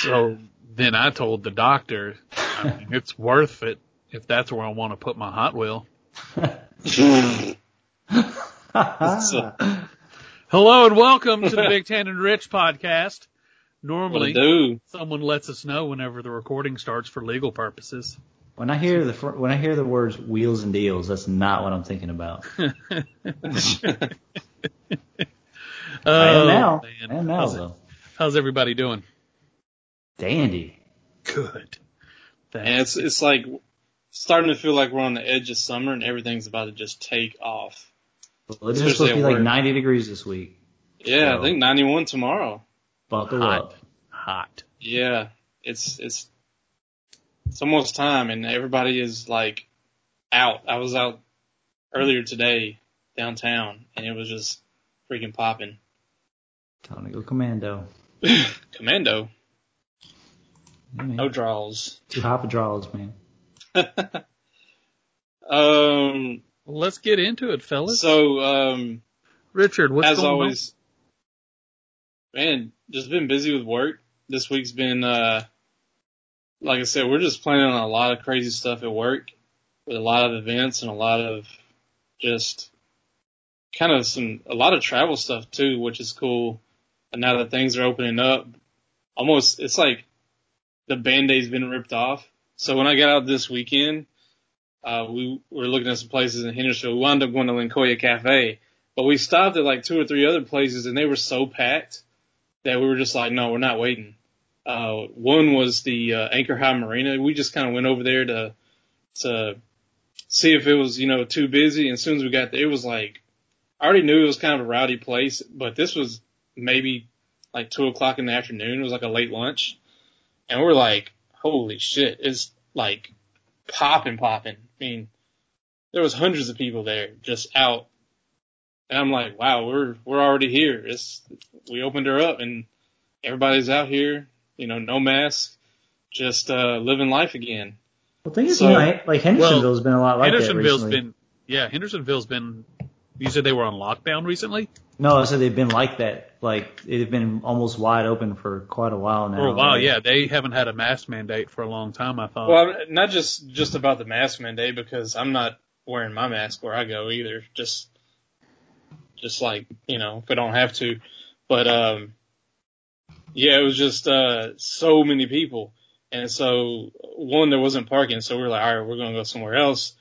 So then I told the doctor, I mean, it's worth it if that's where I want to put my Hot Wheel. Hello and welcome to the Big Tan and Rich podcast. Normally, do. someone lets us know whenever the recording starts for legal purposes. When I hear the when I hear the words wheels and deals, that's not what I'm thinking about. Oh, I am now. Oh, man. I am now how's, though. how's everybody doing? Dandy. Good. And it's it's like starting to feel like we're on the edge of summer and everything's about to just take off. Well, it's Especially supposed to be like 90 degrees this week. Yeah, So- I think 91 tomorrow. Buckle Hot. up. Hot. Yeah, it's it's it's almost time, and everybody is like out. I was out earlier today downtown, and it was just freaking popping. Time to go commando. Commando, Yeah, man. no draws. Too Two hop draws, man. um. Let's get into it, fellas. So um. Richard, what's as going always, man, just been busy with work. This week's been, uh, like I said, we're just planning on a lot of crazy stuff at work with a lot of events and a lot of just kind of some, a lot of travel stuff too, which is cool. And now that things are opening up, almost, it's like the band-aid's been ripped off. So when I got out this weekend, uh, we were looking at some places in Hendersonville. We wound up going to Lincoya Cafe. But we stopped at like two or three other places and they were so packed that we were just like, no, we're not waiting. Uh, one was the uh, Anchor High Marina. We just kind of went over there to to see if it was you know too busy. And as soon as we got there, it was like I already knew it was kind of a rowdy place, but this was maybe like two o'clock in the afternoon. It was like a late lunch, and we're like, holy shit, it's like popping, popping. I mean, there was hundreds of people there just out and I'm like, wow, we're we're already here. It's we opened her up and everybody's out here, you know, no mask, just uh living life again. Well, things is, So- you like Hendersonville's been a lot like that Hendersonville's recently. been, yeah, Hendersonville's been, you said they were on lockdown recently? No, I said they've been like that. Like they've been almost wide open for quite a while now. For a while, Like, yeah. They haven't had a mask mandate for a long time, I thought. Well, not just just about the mask mandate because I'm not wearing my mask where I go either. Just just like you know, if I don't have to. But um, yeah, it was just uh so many people, and so one there wasn't parking, so we were like, all right, we're gonna go somewhere else.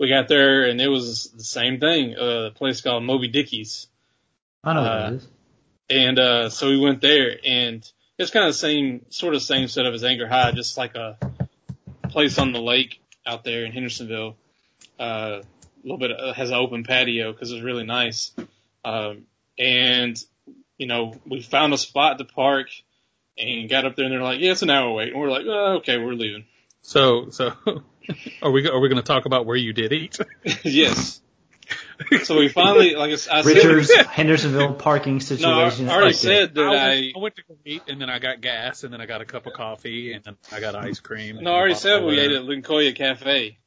We got there and it was the same thing. Uh, a place called Moby Dickie's. I know what uh, it is. And uh, so we went there, and it's kind of the same, sort of same setup as Anchor High, just like a place on the lake out there in Hendersonville. Uh, a little bit uh, has an open patio because it's really nice. Um, and you know, we found a spot to park and got up there, and they're like, "Yeah, it's an hour wait," and we're like, oh, "Okay, we're leaving." so, so, are we, are we going to talk about where you did eat? yes. So we finally, like I s- I said, Richard's Hendersonville parking situation. no, situation. I already like said that I, I, went, I went to go eat and then I got gas and then I got a cup of coffee and then I got ice cream. No, I already said bottle we ate at Lincoya Cafe.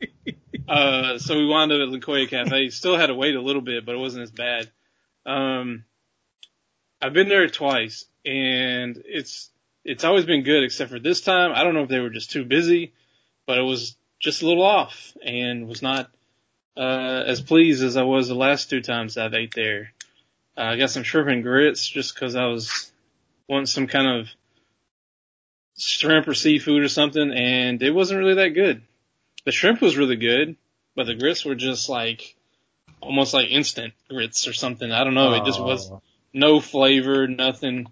uh, so we wound up at Lincoya Cafe. Still had to wait a little bit, but it wasn't as bad. Um, I've been there twice, and it's it's always been good, except for this time. I don't know if they were just too busy, but it was just a little off, and was not uh, as pleased as I was the last two times I've ate there. Uh, I got some shrimp and grits just because I was wanting some kind of shrimp or seafood or something, and it wasn't really that good. The shrimp was really good, but the grits were just like almost like instant grits or something. I don't know. It just was Oh. no flavor, nothing,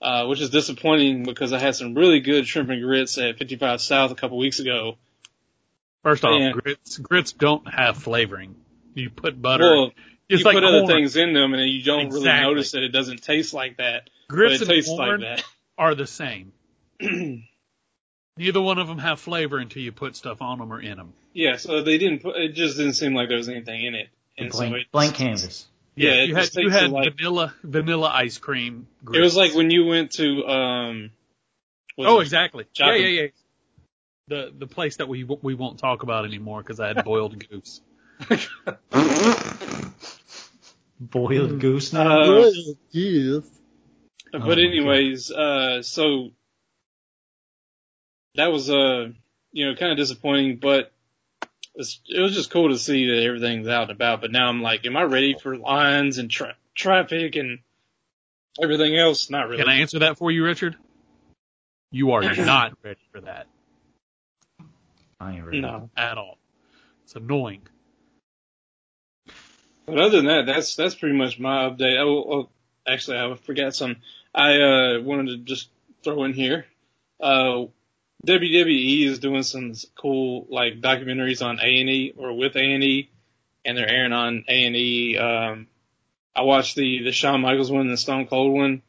uh, which is disappointing because I had some really good shrimp and grits at 55 South a couple weeks ago. First off, Yeah. grits, grits don't have flavoring. You put butter. Well, it's you like put other things in them and you don't really notice that it doesn't taste like that, Grits but it and corn like are the same. Neither one of them have flavor until you put stuff on them or in them. yeah, so they didn't put, it just didn't seem like there was anything in it. And blank, it- blank canvas. Yeah, it you had you had like- vanilla vanilla ice cream. Grits. It was like when you went to, um, oh it- exactly. Yeah, Chocolate- yeah, yeah. The the place that we we won't talk about anymore because I had boiled goose. Boiled goose now. Uh, But Oh anyways, uh, so that was uh, you know, kind of disappointing, but it's, it was just cool to see that everything's out and about. But now I'm like, am I ready for lines and tra- traffic and everything else? Not really. Can I answer that for you, Richard? You are not ready for that I ain't ready. No. at all. It's annoying. But other than that, that's that's pretty much my update. Oh, oh actually, I forgot some. I uh, wanted to just throw in here. Uh, WWE is doing some cool like documentaries on A and E or with A and E, and they're airing on A and E. Um, I watched the the Shawn Michaels one and the Stone Cold one.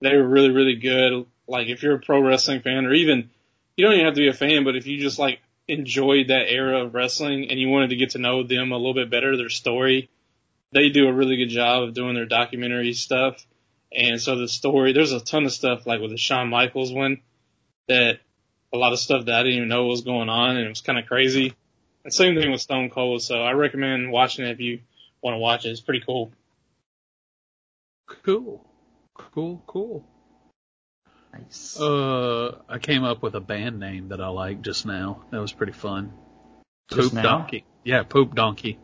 They were really really good. Like if you're a pro wrestling fan, or even you don't even have to be a fan, but if you just like enjoyed that era of wrestling and you wanted to get to know them a little bit better, their story, they do a really good job of doing their documentary stuff. And so the story, there's a ton of stuff like with the Shawn Michaels one that a lot of stuff that I didn't even know was going on and it was kind of crazy. And same thing with Stone Cold. So I recommend watching it if you want to watch it. It's pretty cool. Cool. Cool, cool. Nice. Uh, I came up with a band name that I like just now. That was pretty fun. Just Poop now? Donkey. Yeah, Poop Donkey.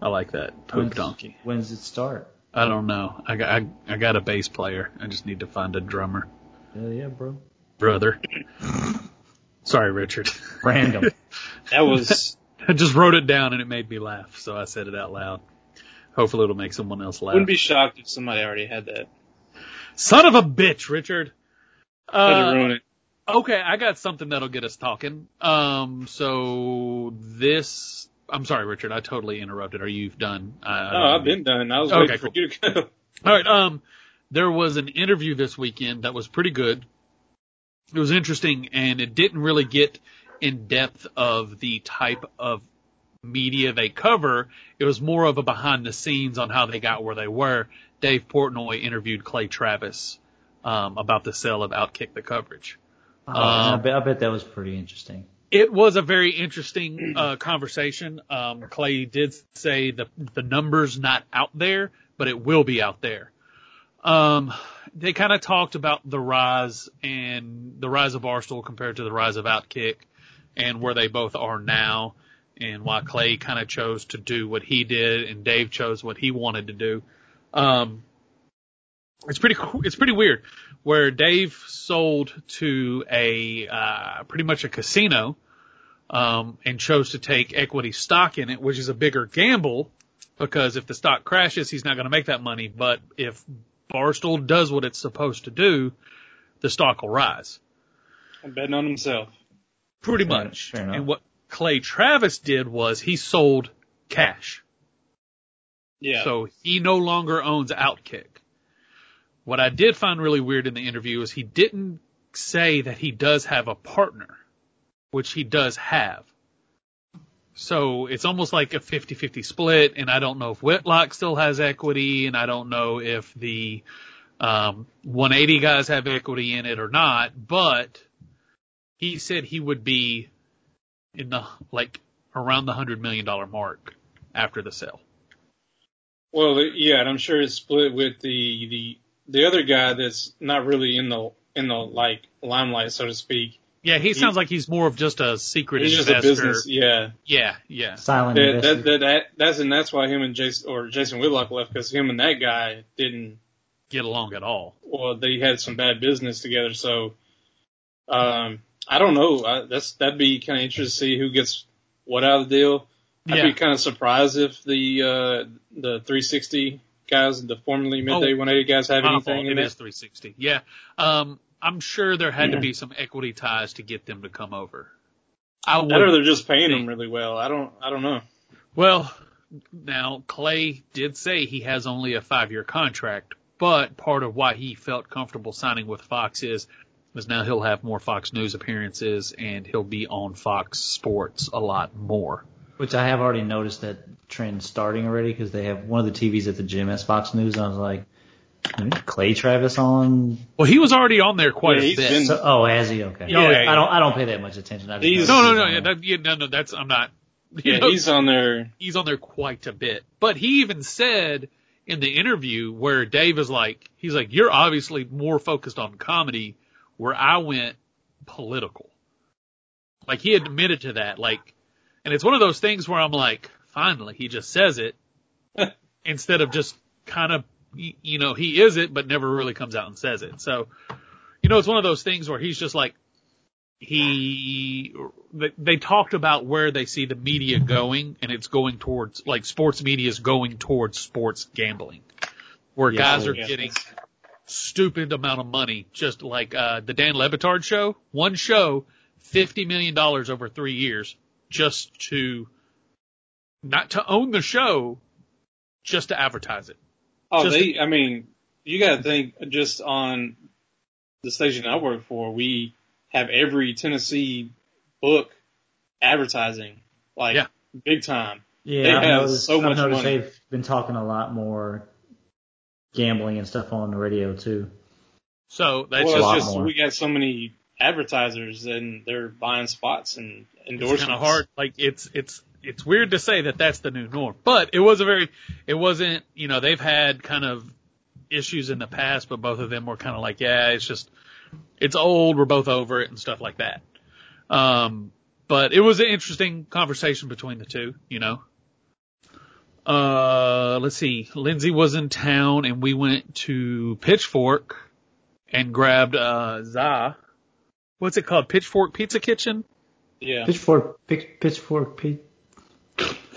I like that. Poop When's- Donkey. When does it start? I don't know. I got, I, I got a bass player. I just need to find a drummer. Hell yeah, bro. Brother. Sorry, Richard. Random. That was, I just wrote it down and it made me laugh, so I said it out loud. Hopefully it'll make someone else laugh. wouldn't be shocked if somebody already had that. Son of a bitch, Richard. Uh, to ruin it. Okay, I got something that'll get us talking. Um, so this, I'm sorry, Richard, I totally interrupted. Are you done? I, I No, don't- Oh, I've been done. I was Okay, waiting for cool. you to go. All right. Um, there was an interview this weekend that was pretty good. It was interesting, and it didn't really get in depth of the type of media they cover. It was more of a behind the scenes on how they got where they were. Dave Portnoy interviewed Clay Travis um, about the sale of Outkick the coverage. Oh, I, Um, bet, I bet that was pretty interesting. It was a very interesting uh, conversation. Um, Clay did say the the numbers not out there, but it will be out there. Um, they kind of talked about the rise and the rise of Barstool compared to the rise of Outkick, and where they both are now, and why Clay kind of chose to do what he did, and Dave chose what he wanted to do. Um, it's pretty it's pretty weird where Dave sold to a uh, pretty much a casino um, and chose to take equity stock in it, which is a bigger gamble because if the stock crashes, he's not going to make that money. But if Barstool does what it's supposed to do, the stock will rise. I'm betting on himself. Pretty Fair- much. fair and what Clay Travis did was he sold cash. Yeah. So he no longer owns Outkick. What I did find really weird in the interview is he didn't say that he does have a partner, which he does have. So it's almost like a 50-50 split, and I don't know if Whitlock still has equity, and I don't know if the um, 180 guys have equity in it or not, but he said he would be in the, like, around the $100 million mark after the sale. Well, yeah, and I'm sure it's split with the the the other guy that's not really in the in the like limelight, so to speak. Yeah, he He- sounds like he's more of just a secret He's just a investor. business, yeah. Yeah, yeah. Silent That, investor. that, that, that that's and that's why him and Jason or Jason Whitlock left because him and that guy didn't. Get along at all. Well, they had some bad business together, so um, I don't know. I, that's that'd be kind of interesting to see who gets what out of the deal. I'd Yeah. be kind of surprised if the uh, the 360 guys, the formerly midday Oh, 180 guys, have anything fault. in It it. is 360. Yeah. Um, I'm sure there had to be some equity ties to get them to come over. I would. That or they're just paying think- them really well. I don't. I don't know. Well, now Clay did say he has only a five year contract, but part of why he felt comfortable signing with Fox is, is now he'll have more Fox News appearances and he'll be on Fox Sports a lot more. Which I have already noticed that trend starting already because they have one of the TVs at the gym as Fox News. And I was like, "Hmm, Clay Travis on. Well, he was already on there quite Yeah, a bit. been- So, oh, has he? Okay. Yeah, yeah, I don't. I don't pay that much attention. I just No, no, no, yeah, that, yeah, no, no, that's, I'm not, Yeah, know, he's on there. he's on there quite a bit. But he even said in the interview where Dave is like, he's like, you're obviously more focused on comedy where I went political. Like he admitted to that. Like, and it's one of those things where I'm like, finally, he just says it instead of just kind of, you know, he is it, but never really comes out and says it. So, you know, it's one of those things where he's just like, he, they talked about where they see the media going and it's going towards, like sports media is going towards sports gambling where Yeah, guys are yeah. getting stupid amount of money, just like, uh, the Dan Le Batard show, one show, $50 million over three years just to, not to own the show, just to advertise it. Oh, Just- they. I mean, you got to think just on the station I work for. We have every Tennessee book advertising, like Yeah. big time. Yeah, They I've have noticed, so I've much noticed money. they've been talking a lot more gambling and stuff on the radio too. So that's well, a it's just more. we got so many advertisers and they're buying spots and endorsements. it's kind of hard. Like it's it's it's weird to say that that's the new norm, but it was a very it wasn't. You know, they've had kind of issues in the past, but both of them were kind of like, yeah, it's just it's old. We're both over it and stuff like that. Um, but it was an interesting conversation between the two. You know. Uh, let's see. Lindsay was in town and we went to Pitchfork and grabbed, uh, za. What's it called? Pitchfork Pizza Kitchen? Yeah. Pitchfork, pitch, pitchfork,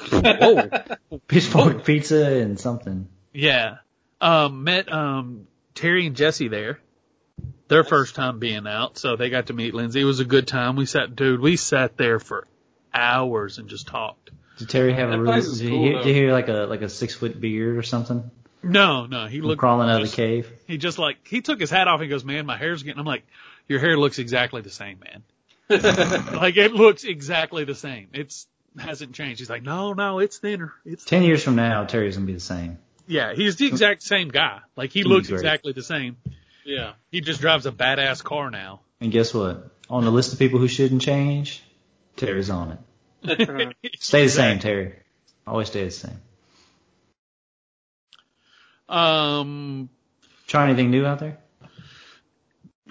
pi- Whoa. pitchfork pizza and something. Yeah. Um, met, um, Terry and Jesse there. Their first time being out, so they got to meet Lindsay. It was a good time. We sat, dude, we sat there for hours and just talked. Did Terry have That a really? Did, cool, he, did he hear like a like a six foot beard or something? No, no, he looked crawling out of just- the cave. He just like he took his hat off. He goes, "Man, my hair's getting." I'm like, "Your hair looks exactly the same, man. like it looks exactly the same. It's hasn't changed." He's like, "No, no, it's thinner. It's Ten years from now, Terry's gonna be the same. yeah." He's the exact same guy. Like he He'll looks great. exactly the same. yeah. He just drives a badass car now. And guess what? On the list of people who shouldn't change, Terry's on it. Stay the same, Terry. Always stay the same. Um, Try anything new out there?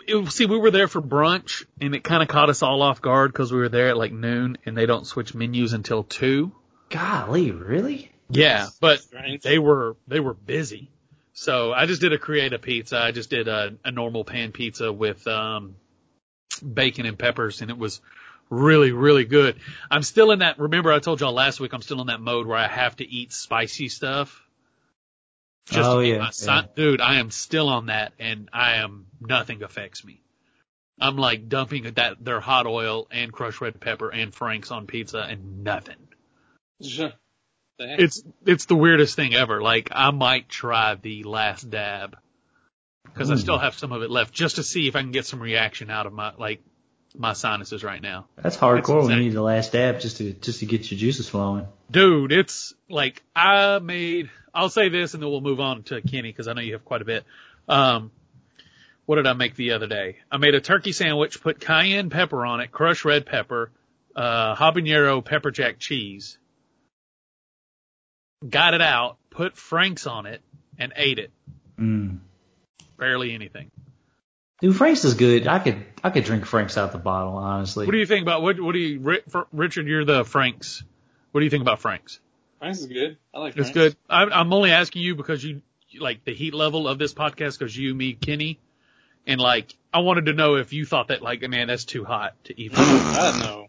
It, see, we were there for brunch, and it kind of caught us all off guard because we were there at like noon, and they don't switch menus until two. Golly, really? Yeah, but Strange. they were they were busy. So I just did a creative pizza. I just did a, a normal pan pizza with um bacon and peppers and it was really, really good. I'm still in that remember I told y'all last week I'm still in that mode where I have to eat spicy stuff. Just Oh, to keep yeah, my si- dude, I am still on that and I am nothing affects me. I'm like dumping that their hot oil and crushed red pepper and Frank's on pizza and nothing. It's it's the weirdest thing ever. Like I might try the last dab because I hmm. still have some of it left, just to see if I can get some reaction out of my like my sinuses right now. That's hardcore when insane. you need the last dab just to just to get your juices flowing. Dude, it's like I made. I'll say this, and then we'll move on to Kenny because I know you have quite a bit. Um, what did I make the other day? I made a turkey sandwich, put cayenne pepper on it, crushed red pepper, uh, habanero pepper jack cheese. Got it out, put Frank's on it, and ate it. Mm. Barely anything. Dude, Frank's is good. I could I could drink Frank's out the bottle, honestly. What do you think about what? What do you, Ri- for- Richard? You're the Frank's. What do you think about Frank's? Frank's is good. I like It's Frank's. good. I'm, I'm only asking you because you you- like the heat level of this podcast because you, me, Kenny, and like I wanted to know if you thought that like man that's too hot to eat. I don't know.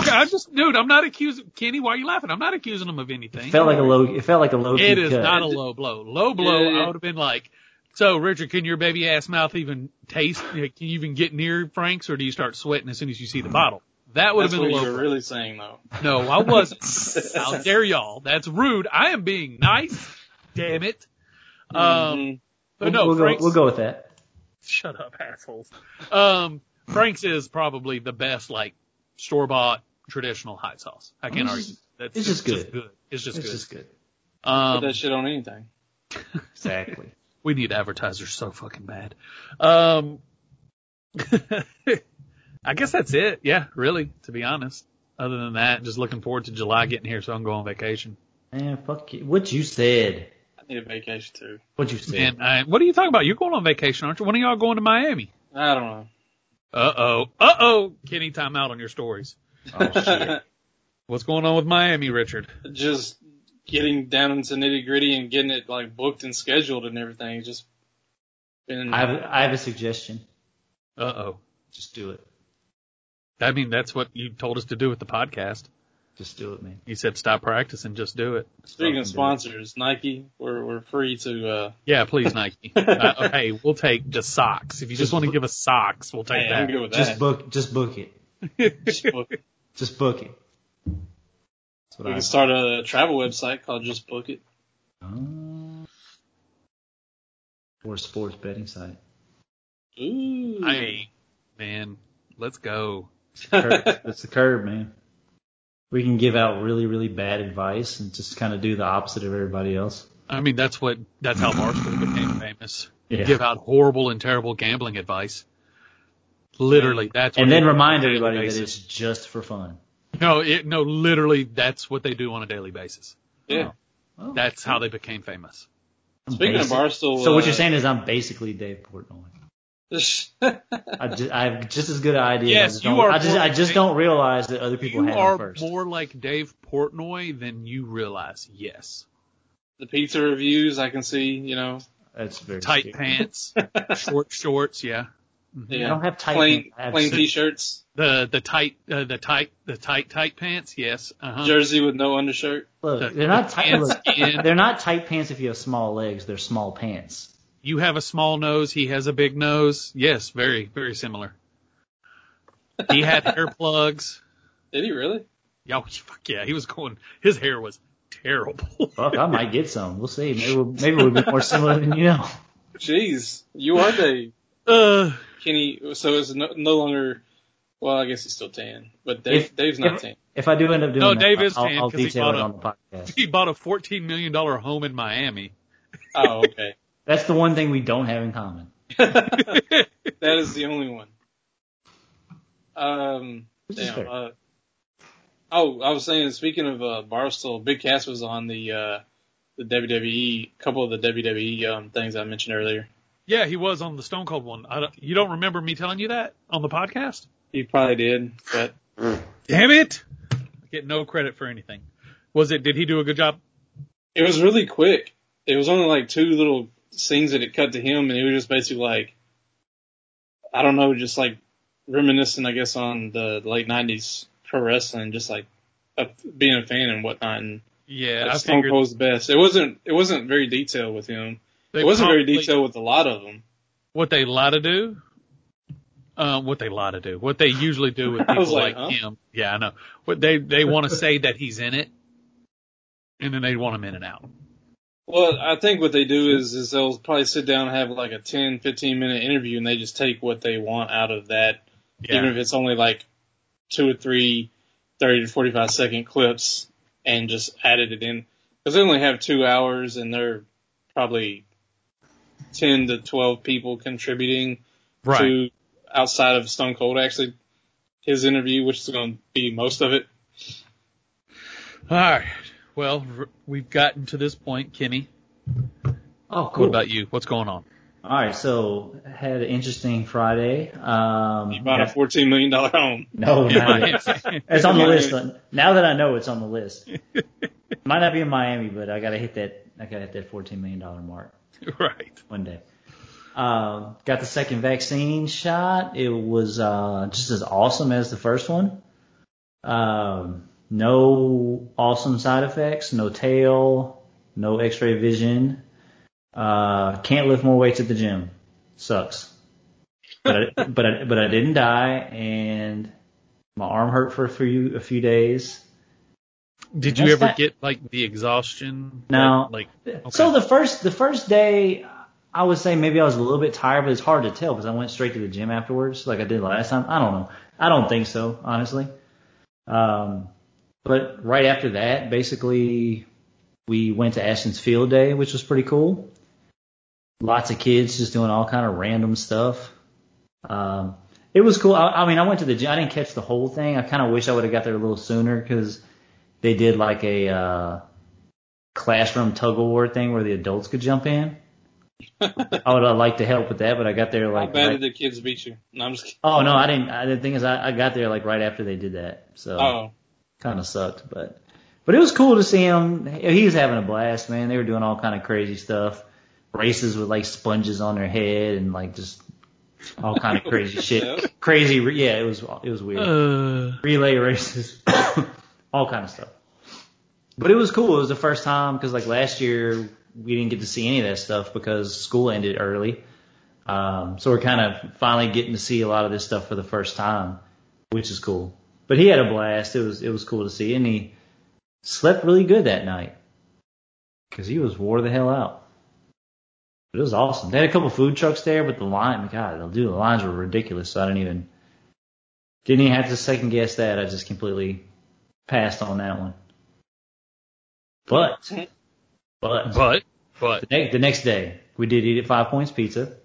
okay, I just dude, I'm not accusing Kenny. Why are you laughing? I'm not accusing him of anything. It felt like a low. It felt like a low. It key is cut. not a low blow. Low blow, Yeah, yeah. I would have been like, so Richard, can your baby ass mouth even taste? Can you even get near Frank's, or do you start sweating as soon as you see the bottle? That would have That's been a what low you're blow. really saying though. No, I wasn't. How dare y'all? That's rude. I am being nice. Damn it. Um, Mhm. but We'll, no, we'll go. Frank's. We'll go with that. Shut up, assholes. Um, Frank's is probably the best, like store bought traditional hot sauce. I can't It's argue. That's it's just good. It's just It's good. just good. Put Um, that shit on anything. Exactly. We need advertisers so fucking bad. Um, I guess that's it. Yeah, really, to be honest. Other than that, just looking forward to July getting here so I can go on vacation. Man, fuck you. What you said. I need a vacation too. What'd you say? And I, what are you talking about? You're going on vacation, aren't you? When are y'all going to Miami? I don't know. Uh oh. Uh oh. Kenny, time out on your stories. Oh shit. What's going on with Miami, Richard? just getting down into nitty gritty and getting it like booked and scheduled and everything. It's Just been. I have I have a suggestion. Uh oh. Just do it. I mean, that's what you told us to do with the podcast. Just do it, man. You said stop practicing, just do it. Speaking of sponsors, Nike, we're we're free to. uh Yeah, please, Nike. uh, hey, we'll take just socks. If you just, Just want to look- give us socks, we'll take Hey, I'm that. good with Just book just book it. Just book it. Just book it. That's what we I can start a travel website called Just Book It. Oh. Or a sports betting site. Ooh. Hey, man, let's go. Curb, it's the curb, man. We can give out really, really bad advice and just kind of do the opposite of everybody else. I mean, that's what that's how Barstool became famous. Yeah. Give out horrible and terrible gambling advice. Literally, that's what and they then do on a remind daily everybody that it's just for fun. No, it, no, literally, that's what they do on a daily basis. yeah. Oh, That's how they became famous. I'm Speaking basic- of Barstool, So what uh, you're saying is I'm basically Dave Portnoy. I, just, I have just as good an idea. Yes, I just you are I just, I just Dave- don't realize that other people You have are it first. more like Dave Portnoy than you realize. Yes, the pizza reviews, I can see. You know, That's very tight scary. pants, short shorts. Yeah, yeah. I don't have tight plain pants. Plain sit- t-shirts, the the tight uh, the tight the tight tight pants. Yes, uh-huh. jersey with no undershirt. Look, the- they're not the tight. pants Look, they're not tight pants if you have small legs. They're small pants. You have a small nose. He has a big nose. Yes, very very similar. He had hair plugs. Did he really? Yeah, fuck yeah. He was going. His hair was terrible. Fuck, I might get some. We'll see. Maybe we'll, maybe we'll be more similar than you know. Jeez, you are Dave. uh, Kenny, so it's no, no longer. Well, I guess he's still tan, but Dave, If- Dave's not if- tan. If I do end up doing No, that, Dave is I'll, tan I'll 'cause he detail bought it a- on the podcast. he bought a fourteen million dollar home in Miami. Oh, okay. That's the one thing we don't have in common. that is the only one. Um, damn. Uh, oh, I was saying, speaking of uh, Barstool, Big Cat was on the uh, the WWE, couple of the WWE um, things I mentioned earlier. Yeah, he was on the Stone Cold one. I don't, you don't remember me telling you that on the podcast? He probably did, but Damn it! I get no credit for anything. Was it? Did he do a good job? it was really quick. It was only like two little scenes that it cut to him, and it was just basically like, I don't know, just like reminiscing, I guess, on the late '90s pro wrestling, just like being a fan and whatnot. And Yeah, like, I Stone figured Cold's the best. It wasn't. It wasn't very detailed with him. They It wasn't very detailed with a lot of them. What they lie to do. Um, what they lie to do. What they usually do with people like, like, huh? him. Yeah, I know. What they they want to say that he's in it, and then they want him in and out. Well, I think what they do is, is they'll probably sit down and have like a 10, 15 minute interview and they just take what they want out of that, Yeah. even if it's only like two or three 30 to 45 second clips and just added it in. Cause they only have two hours and they're probably 10 to 12 people contributing right. to outside of Stone Cold actually his interview, which is going to be most of it. All right. Well, we've gotten to this point, Kenny. Oh, cool. What about you? What's going on? All right, so had an interesting Friday. Um, You bought a $14 million home. no, In not It's on the list. Now that I know it's on the list, might not be in Miami, but I gotta hit that. I gotta hit that fourteen million dollar mark right. one day. Um, got the second vaccine shot. It was uh, just as awesome as the first one. Um, no awesome side effects. No tail. No X-ray vision. Uh, can't lift more weights at the gym. Sucks. But I, but I, but I didn't die, and my arm hurt for a few a few days. Did you That's ever not- get like the exhaustion? No. Like, like So the first the first day, I would say maybe I was a little bit tired, but it's hard to tell because I went straight to the gym afterwards, like I did last time. I don't know. I don't think so, honestly. Um, but right after that, basically, we went to Ashton's Field Day, which was pretty cool. Lots of kids just doing all kind of random stuff. Um, it was cool. I, I mean, I went to the gym. I didn't catch the whole thing. I kind of wish I would have got there a little sooner because they did like a uh, classroom tug of war thing where the adults could jump in. I would have liked to help with that, but I got there How like. bad right- did the kids beat you? No, I'm just kidding. oh no, I didn't. I, the thing is, I, I got there like right after they did that, so Oh, kind of sucked. But but it was cool to see him. He was having a blast, man. They were doing all kind of crazy stuff, races with like sponges on their head and like just all kind of crazy Yeah. shit. Crazy, yeah. It was it was weird. Uh, relay races, all kind of stuff. But it was cool. It was the first time because like last year we didn't get to see any of that stuff because school ended early. Um, so we're kind of finally getting to see a lot of this stuff for the first time, which is cool. But he had a blast. It was it was cool to see, and he slept really good that night because he was wore the hell out. It was awesome. They had a couple food trucks there, but the line, God, dude, the lines were ridiculous. So I didn't even didn't even have to second guess that. I just completely passed on that one. But, but, but but the, next, the next day we did eat at Five Points Pizza.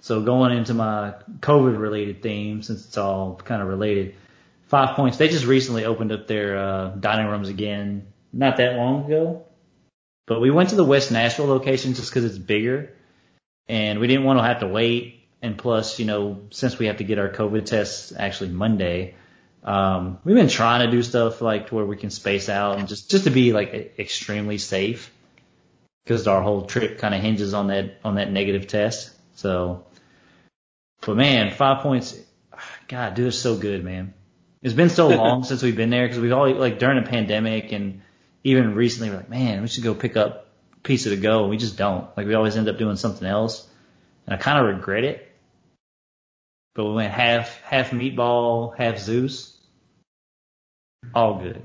So going into my COVID related theme, since it's all kind of related, Five Points, they just recently opened up their uh, dining rooms again, not that long ago. But we went to the West Nashville location just because it's bigger, and we didn't want to have to wait. And plus, you know, since we have to get our COVID tests actually Monday, um, we've been trying to do stuff like to where we can space out and just just to be like extremely safe because our whole trip kind of hinges on that on that negative test. So, but man, five points, God, dude, it's so good, man. It's been so long since we've been there because we've always like during the pandemic and even recently we're like, man, we should go pick up pizza to go. And we just don't. Like we always end up doing something else, and I kind of regret it. But we went half half meatball, half Zeus. All good.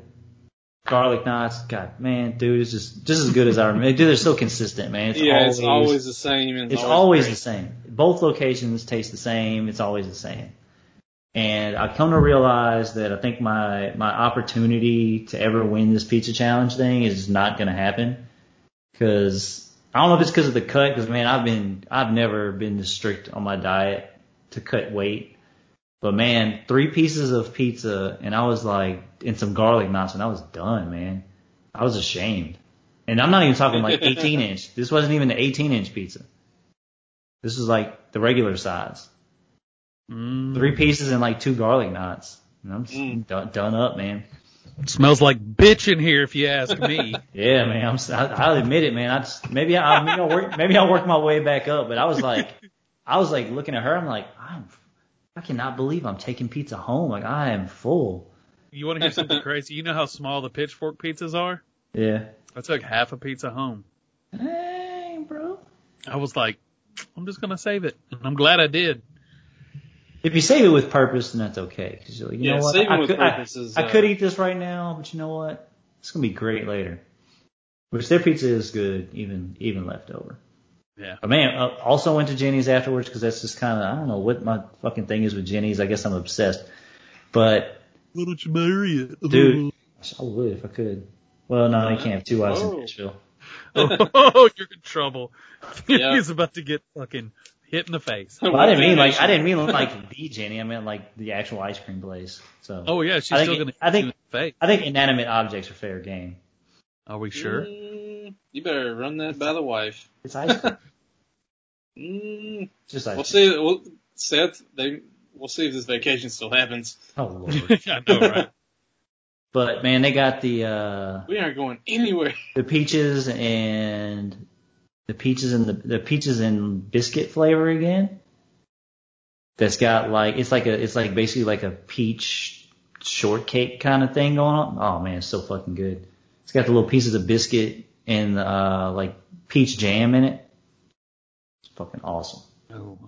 Garlic knots, God, man, dude, it's just just as good as I remember. Dude, they're so consistent, man. It's yeah, always, it's always the same. And it's always great. the same. Both locations taste the same. It's always the same. And I come to realize that I think my my opportunity to ever win this pizza challenge thing is not going to happen because I don't know if it's because of the cut. Because man, I've been I've never been this strict on my diet to cut weight. But man, three pieces of pizza and I was like, and some garlic knots and I was done, man. I was ashamed. And I'm not even talking like 18 inch. This wasn't even the 18 inch pizza. This was like the regular size. mm, Three pieces and like two garlic knots. And I'm just Mm. done, done up, man. smells like bitch in here if you ask me. Yeah, man. I'm, s- I, I'll admit it, man. I just, maybe I, maybe I'll work, maybe I'll work my way back up. But I was like, I was like looking at her. I'm like, I'm, I cannot believe I'm taking pizza home. Like I am full. you want to hear something crazy? You know how small the pitchfork pizzas are? Yeah. I took half a pizza home. Dang, bro. I was like, I'm just gonna save it, and I'm glad I did. If you save it with purpose, then that's okay. 'Cause you're like, you Yeah, know what? saving I, with could, I- purpose is, I uh, could eat this right now, but you know what? It's gonna be great later. Which their pizza is good, even even left over. Yeah. But man, uh, also went to Jeni's afterwards because that's just kind of I don't know what my fucking thing is with Jeni's. I guess I'm obsessed. But Why don't you marry it, Dude. I would if I could. Well, no, you can't have two wives in Nashville. oh, you're in trouble. Yeah. He's about to get fucking hit in the face. Well, I didn't mean like I didn't mean like the Jenny. I meant like the actual ice cream place. So Oh yeah, she's I think still gonna. I think- hit you in the face. I think inanimate objects are fair game. Are we sure? You better run that by the wife. It's ice cream. Mm, just ice we'll see. We'll, Seth, they, we'll see if this vacation still happens. Oh lord. I know, right? But man, they got the uh We aren't going anywhere. the peaches and the peaches and the the peaches and biscuit flavor again. That's got like it's like a it's like basically like a peach shortcake kind of thing going on. Oh man, it's so fucking good. It's got the little pieces of biscuit and uh like peach jam in it. It's fucking awesome. Oh.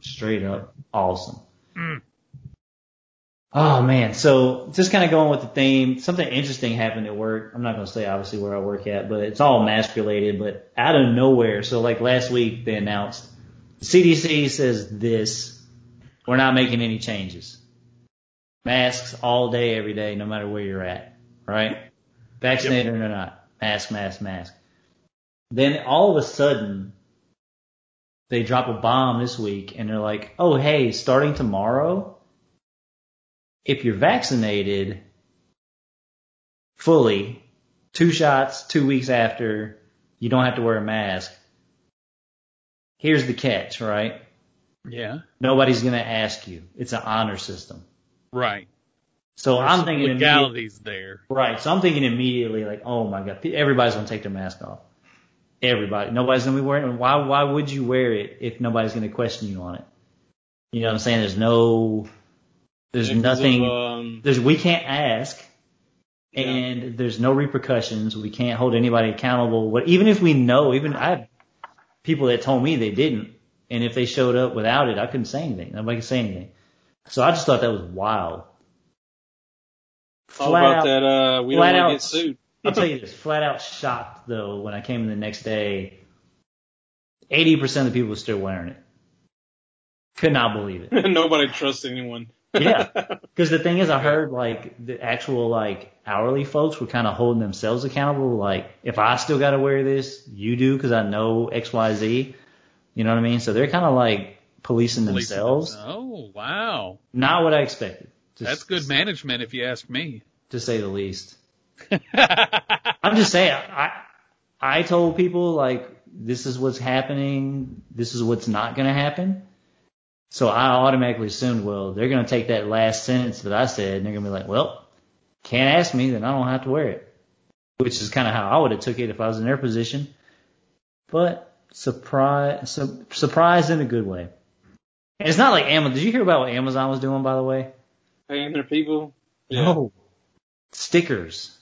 Straight up awesome. Mm. Oh man, so just kind of going with the theme. Something interesting happened at work. I'm not going to say obviously where I work at, but it's all mask related. But out of nowhere, so like last week they announced the CDC says this: we're not making any changes. Masks all day, every day, no matter where you're at, right? Vaccinated or not, mask, mask, mask. Then all of a sudden, they drop a bomb this week and they're like, oh hey, starting tomorrow, if you're vaccinated fully two shots, two weeks after, you don't have to wear a mask. Here's the catch, right? Yeah. Nobody's going to ask you. It's an honor system. Right. So There's I'm thinking immediately, legalities there. right. So I'm thinking immediately like, oh my god, everybody's going to take their mask off. Everybody. Nobody's going to be wearing it. Why, why would you wear it if nobody's going to question you on it? You know what I'm saying? There's no, there's nothing, Of, um, there's, we can't ask Yeah. and there's no repercussions. We can't hold anybody accountable. What, even if we know, even I have people that told me they didn't, and if they showed up without it, I couldn't say anything. Nobody could say anything. So I just thought that was wild. All Flat about out, that. Uh, we flat don't out- get sued. I'll tell you this, flat out shocked though when I came in the next day. 80% of the people were still wearing it. Could not believe it. Nobody trusts anyone. Yeah. Because the thing is, I heard like the actual like hourly folks were kind of holding themselves accountable. Like, if I still got to wear this, you do because I know X, Y, Z. You know what I mean? So they're kind of like policing Policing themselves. Oh, wow. Not what I expected. To- That's good management if you ask me. to say the least. I'm just saying, I I told people like this is what's happening, this is what's not going to happen. So I automatically assumed, well, they're going to take that last sentence that I said and they're going to be like, well, can't ask me, then I don't have to wear it. Which is kind of how I would have took it if I was in their position. But surprise, su- surprised in a good way. And it's not like Amazon. Did you hear about what Amazon was doing, by the way? Paying their people. Yeah. No. Stickers.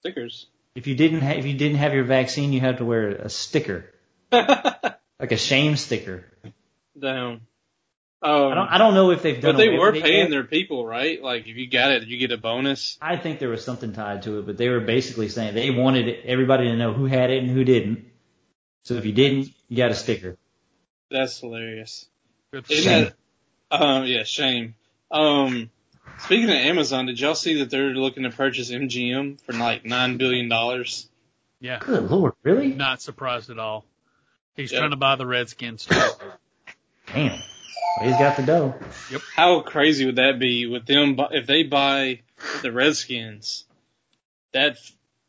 Stickers. If you didn't ha- if you didn't have your vaccine, you had to wear a sticker, like a shame sticker. Down. Um, I don't I don't know if they've done. but they were with it paying yet. their people, right? Like if you got it, you get a bonus. I think there was something tied to it, but they were basically saying they wanted everybody to know who had it and who didn't. So if you didn't, you got a sticker. That's hilarious. Good for Isn't that? Um, yeah, shame. Um, speaking of Amazon, did y'all see that they're looking to purchase MGM for like nine billion dollars? Yeah. Good lord, really? Not surprised at all. He's Yeah. trying to buy the Redskins too. Damn, well, he's got the dough. Yep. How crazy would that be with them if they buy the Redskins? That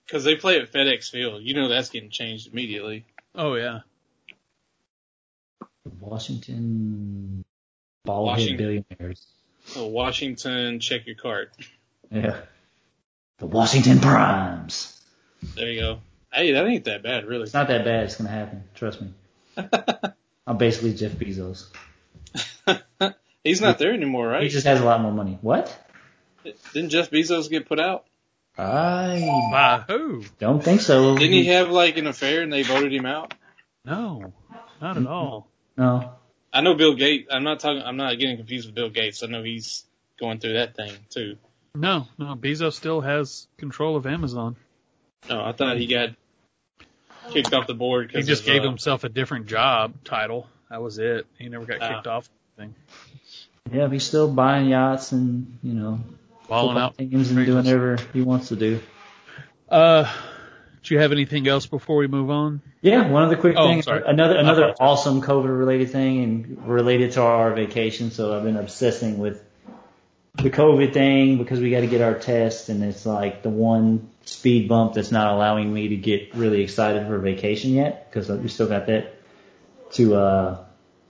because they play at FedEx Field, you know that's getting changed immediately. Oh yeah. Washington bald head Washington. billionaires. So Washington, check your card. Yeah, the Washington Primes. There you go. Hey, that ain't that bad, really. It's not that bad. It's gonna happen. Trust me. I'm basically Jeff Bezos. He's not there anymore, right? He just has a lot more money. What? Didn't Jeff Bezos get put out? I By who? don't think so. Didn't he have like an affair and they voted him out? No, not at all. No. I know Bill Gates. I'm not talking. I'm not getting confused with Bill Gates. I know he's going through that thing too. No, no. Bezos still has control of Amazon. No, I thought he got kicked off the board He just of, gave uh, himself a different job title. That was it. He never got Ah. kicked off. Thing. Yeah, he's still buying yachts and you know Balling out. teams and doing whatever he wants to do. Uh, do you have anything else before we move on? Yeah, one other quick Oh, thing. sorry. Another another awesome COVID related thing and related to our vacation. So I've been obsessing with the COVID thing because we got to get our test and it's like the one speed bump that's not allowing me to get really excited for vacation yet because we still got that to uh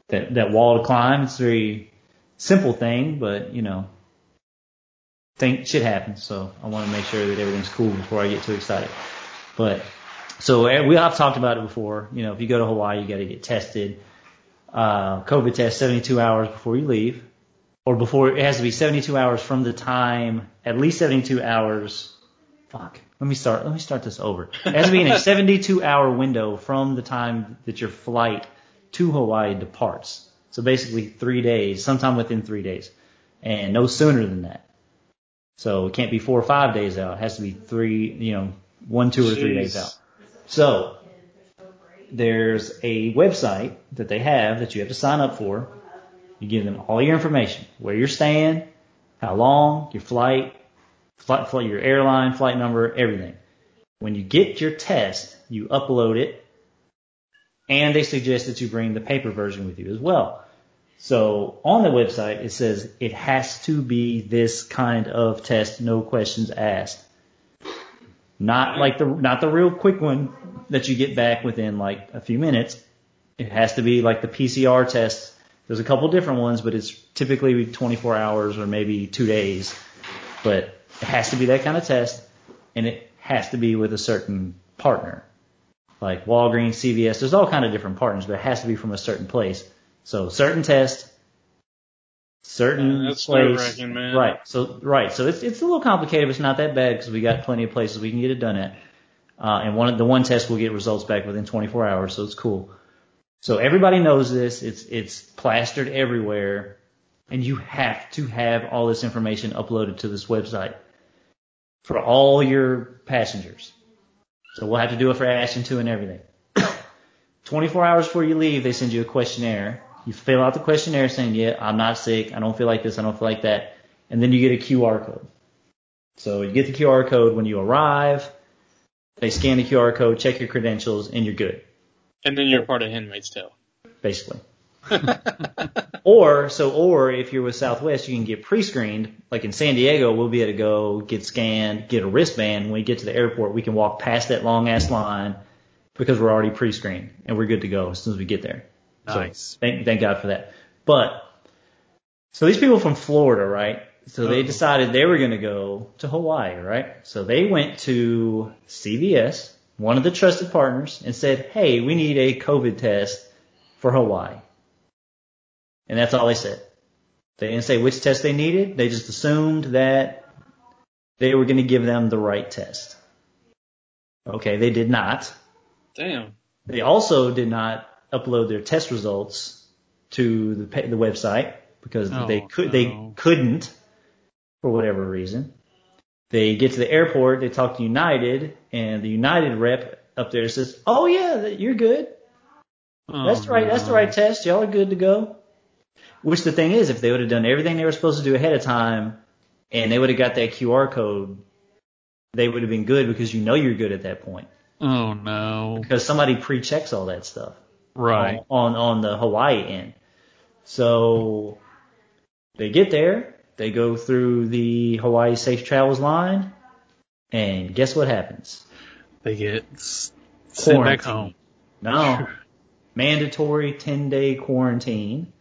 that that wall to climb. It's a very simple thing, but you know, think shit happens. So I want to make sure that everything's cool before I get too excited. But so eh, we have talked about it before. You know, if you go to Hawaii, you got to get tested. Uh, COVID test 72 hours before you leave, or before it has to be 72 hours from the time, at least 72 hours. Fuck. Let me start. Let me start this over. It has to be in a 72 hour window from the time that your flight to Hawaii departs. So basically three days, sometime within three days, and no sooner than that. So it can't be four or five days out. It has to be three, you know, one, two, or three days out. So there's a website that they have that you have to sign up for. You give them all your information, where you're staying, how long, your flight, flight, flight, your airline, flight number, everything. When you get your test, you upload it, and they suggest that you bring the paper version with you as well. So on the website, it says it has to be this kind of test, no questions asked. Not like the not the real quick one that you get back within like a few minutes. It has to be like the PCR test. There's a couple different ones, but it's typically 24 hours or maybe two days. But it has to be that kind of test, and it has to be with a certain partner, like Walgreens, CVS. There's all kind of different partners, but it has to be from a certain place. So certain test, certain that's place. man. Right. So right. So it's it's a little complicated, but it's not that bad because we got plenty of places we can get it done at. Uh, and one of the one test will get results back within 24 hours, so it's cool. So everybody knows this. It's it's plastered everywhere, and you have to have all this information uploaded to this website for all your passengers. So we'll have to do it for Ashton too and everything. 24 hours before you leave, they send you a questionnaire. You fill out the questionnaire saying, yeah, I'm not sick. I don't feel like this. I don't feel like that. And then you get a QR code. So you get the QR code when you arrive. They scan the QR code, check your credentials, and you're good, And then you're part of Handmaid's Tale. basically. Or, so, or if you're with Southwest, you can get pre-screened. Like in San Diego, we'll be able to go get scanned, get a wristband. When we get to the airport, we can walk past that long ass line because we're already pre-screened and we're good to go as soon as we get there. So, Nice. thank, thank God for that. But, so these people from Florida, right? So they uh-huh. decided they were going to go to Hawaii, right? So they went to CVS, one of the trusted partners, and said, hey, we need a COVID test for Hawaii. And that's all they said. They didn't say which test they needed. They just assumed that they were going to give them the right test. Okay, they did not. Damn. They also did not upload their test results to the the website because Oh, they could no. they couldn't for whatever reason. They get to the airport, they talk to United, and the United rep up there says, "Oh yeah, you're good. Oh, that's the right. That's the right test. Y'all are good to go." Which the thing is, if they would have done everything they were supposed to do ahead of time, and they would have got that QR code, they would have been good because you know you're good at that point Oh no. because somebody pre-checks all that stuff Right. on on the Hawaii end. So they get there, they go through the Hawaii Safe Travels line, and guess what happens? They get sent back home. No, mandatory 10 day quarantine